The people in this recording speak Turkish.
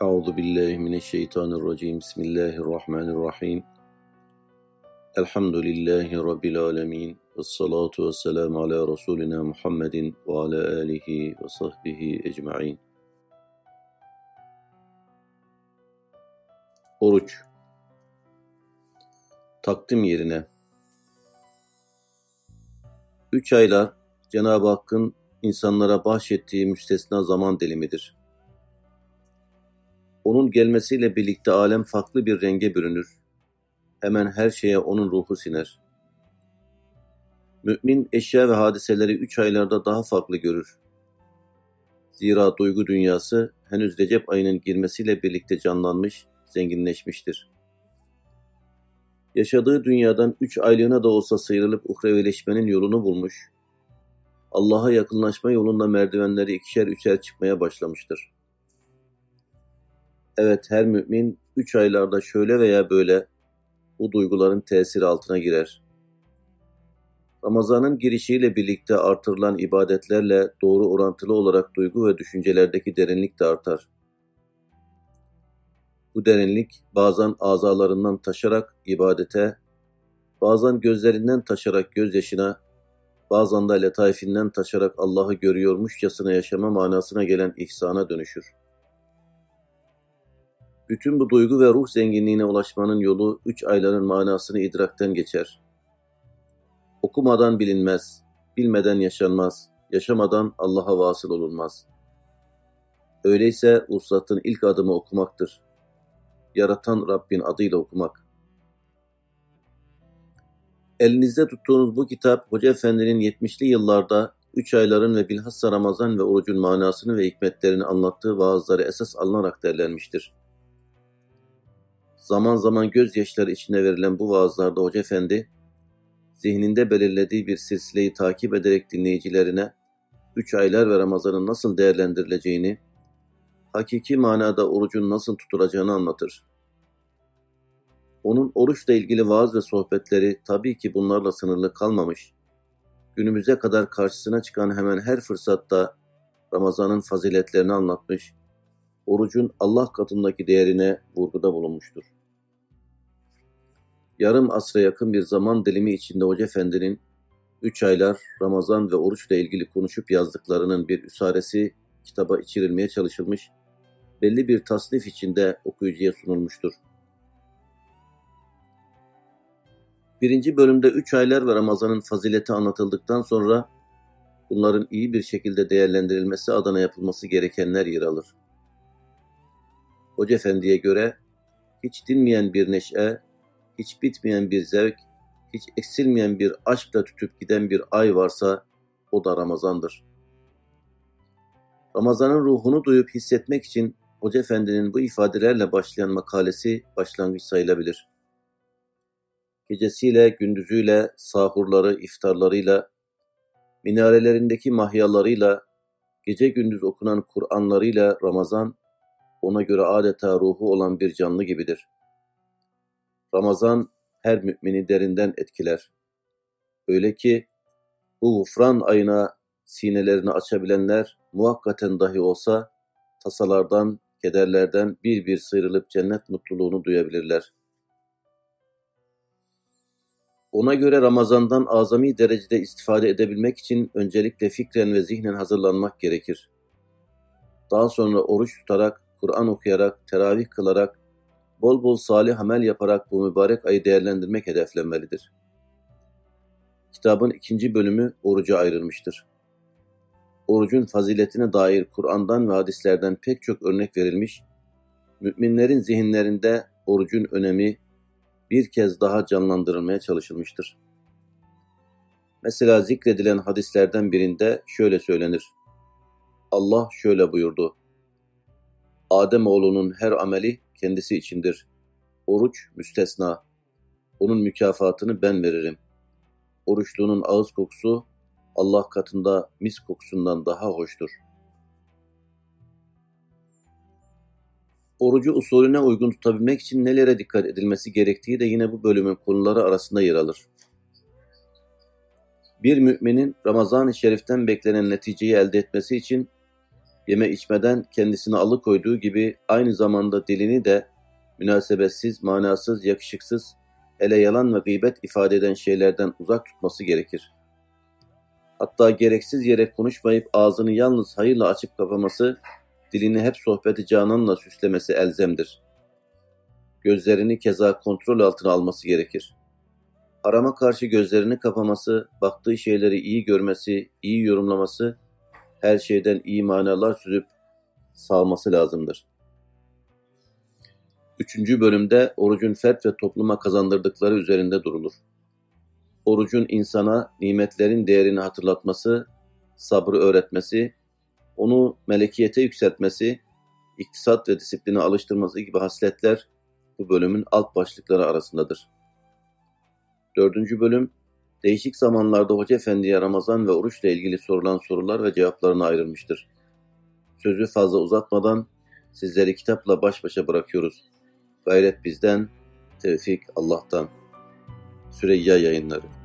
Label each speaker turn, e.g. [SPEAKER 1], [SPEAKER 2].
[SPEAKER 1] Euzu billahi mineşşeytanirracim. Bismillahirrahmanirrahim. Elhamdülillahi rabbil alamin. Ves salatu vesselamü ala rasulina Muhammedin ve ala alihi ve sahbihi ecmaîn. Oruç Takdim yerine Üç aylar Cenab-ı Hakk'ın insanlara bahşettiği müstesna zaman dilimidir. Onun gelmesiyle birlikte alem farklı bir renge bürünür. Hemen her şeye onun ruhu siner. Mümin eşya ve hadiseleri üç aylarda daha farklı görür. Zira duygu dünyası henüz Recep ayının girmesiyle birlikte canlanmış, zenginleşmiştir. Yaşadığı dünyadan üç aylığına da olsa sıyrılıp uhrevileşmenin yolunu bulmuş, Allah'a yakınlaşma yolunda merdivenleri ikişer üçer çıkmaya başlamıştır. Evet her mümin üç aylarda şöyle veya böyle bu duyguların tesiri altına girer. Ramazanın girişiyle birlikte artırılan ibadetlerle doğru orantılı olarak duygu ve düşüncelerdeki derinlik de artar. Bu derinlik bazen azalarından taşarak ibadete, bazen gözlerinden taşarak gözyaşına, bazen de letaifinden taşarak Allah'ı görüyormuşçasına yaşama manasına gelen ihsana dönüşür. Bütün bu duygu ve ruh zenginliğine ulaşmanın yolu üç ayların manasını idrakten geçer. Okumadan bilinmez, bilmeden yaşanmaz, yaşamadan Allah'a vasıl olunmaz. Öyleyse uslatın ilk adımı okumaktır. Yaratan Rabbin adıyla okumak. Elinizde tuttuğunuz bu kitap Hoca Efendi'nin 70'li yıllarda üç ayların ve bilhassa Ramazan ve orucun manasını ve hikmetlerini anlattığı vaazları esas alınarak derlenmiştir. Zaman zaman gözyaşları içine verilen bu vaazlarda Hoca Efendi, zihninde belirlediği bir silsileyi takip ederek dinleyicilerine üç aylar ve Ramazan'ın nasıl değerlendirileceğini, hakiki manada orucun nasıl tutulacağını anlatır. Onun oruçla ilgili vaaz ve sohbetleri tabii ki bunlarla sınırlı kalmamış, günümüze kadar karşısına çıkan hemen her fırsatta Ramazan'ın faziletlerini anlatmış, orucun Allah katındaki değerine vurguda bulunmuştur. Yarım asra yakın bir zaman dilimi içinde Hoca Efendi'nin üç aylar Ramazan ve oruçla ilgili konuşup yazdıklarının bir üsaresi kitaba içirilmeye çalışılmış, belli bir tasnif içinde okuyucuya sunulmuştur. Birinci bölümde üç aylar ve Ramazan'ın fazileti anlatıldıktan sonra bunların iyi bir şekilde değerlendirilmesi adına yapılması gerekenler yer alır. Hoca Efendi'ye göre hiç dinmeyen bir neşe, hiç bitmeyen bir zevk, hiç eksilmeyen bir aşkla tütüp giden bir ay varsa o da Ramazan'dır. Ramazan'ın ruhunu duyup hissetmek için Hoca Efendi'nin bu ifadelerle başlayan makalesi başlangıç sayılabilir. Gecesiyle, gündüzüyle, sahurları, iftarlarıyla, minarelerindeki mahyalarıyla, gece gündüz okunan Kur'anlarıyla Ramazan, ona göre adeta ruhu olan bir canlı gibidir. Ramazan her mümini derinden etkiler. Öyle ki bu gufran ayına sinelerini açabilenler muhakkaten dahi olsa tasalardan, kederlerden bir bir sıyrılıp cennet mutluluğunu duyabilirler. Ona göre Ramazan'dan azami derecede istifade edebilmek için öncelikle fikren ve zihnen hazırlanmak gerekir. Daha sonra oruç tutarak, Kur'an okuyarak, teravih kılarak, bol bol salih amel yaparak bu mübarek ayı değerlendirmek hedeflenmelidir. Kitabın ikinci bölümü oruca ayrılmıştır. Orucun faziletine dair Kur'an'dan ve hadislerden pek çok örnek verilmiş, müminlerin zihinlerinde orucun önemi bir kez daha canlandırılmaya çalışılmıştır. Mesela zikredilen hadislerden birinde şöyle söylenir. Allah şöyle buyurdu. Adem oğlunun her ameli kendisi içindir. Oruç müstesna. Onun mükafatını ben veririm. Oruçluğunun ağız kokusu Allah katında mis kokusundan daha hoştur. Orucu usulüne uygun tutabilmek için nelere dikkat edilmesi gerektiği de yine bu bölümün konuları arasında yer alır. Bir müminin Ramazan-ı Şerif'ten beklenen neticeyi elde etmesi için yeme içmeden kendisini alıkoyduğu gibi aynı zamanda dilini de münasebetsiz, manasız, yakışıksız, hele yalan ve gıybet ifade eden şeylerden uzak tutması gerekir. Hatta gereksiz yere konuşmayıp ağzını yalnız hayırla açıp kapaması, dilini hep sohbeti cananla süslemesi elzemdir. Gözlerini keza kontrol altına alması gerekir. Harama karşı gözlerini kapaması, baktığı şeyleri iyi görmesi, iyi yorumlaması, her şeyden iyi manalar süzüp sağması lazımdır. Üçüncü bölümde orucun fert ve topluma kazandırdıkları üzerinde durulur. Orucun insana nimetlerin değerini hatırlatması, sabrı öğretmesi, onu melekiyete yükseltmesi, iktisat ve disipline alıştırması gibi hasletler bu bölümün alt başlıkları arasındadır. Dördüncü bölüm, değişik zamanlarda Hoca Efendi'ye Ramazan ve oruçla ilgili sorulan sorular ve cevaplarına ayrılmıştır. Sözü fazla uzatmadan sizleri kitapla baş başa bırakıyoruz. Gayret bizden, tevfik Allah'tan. Süreyya yayınları.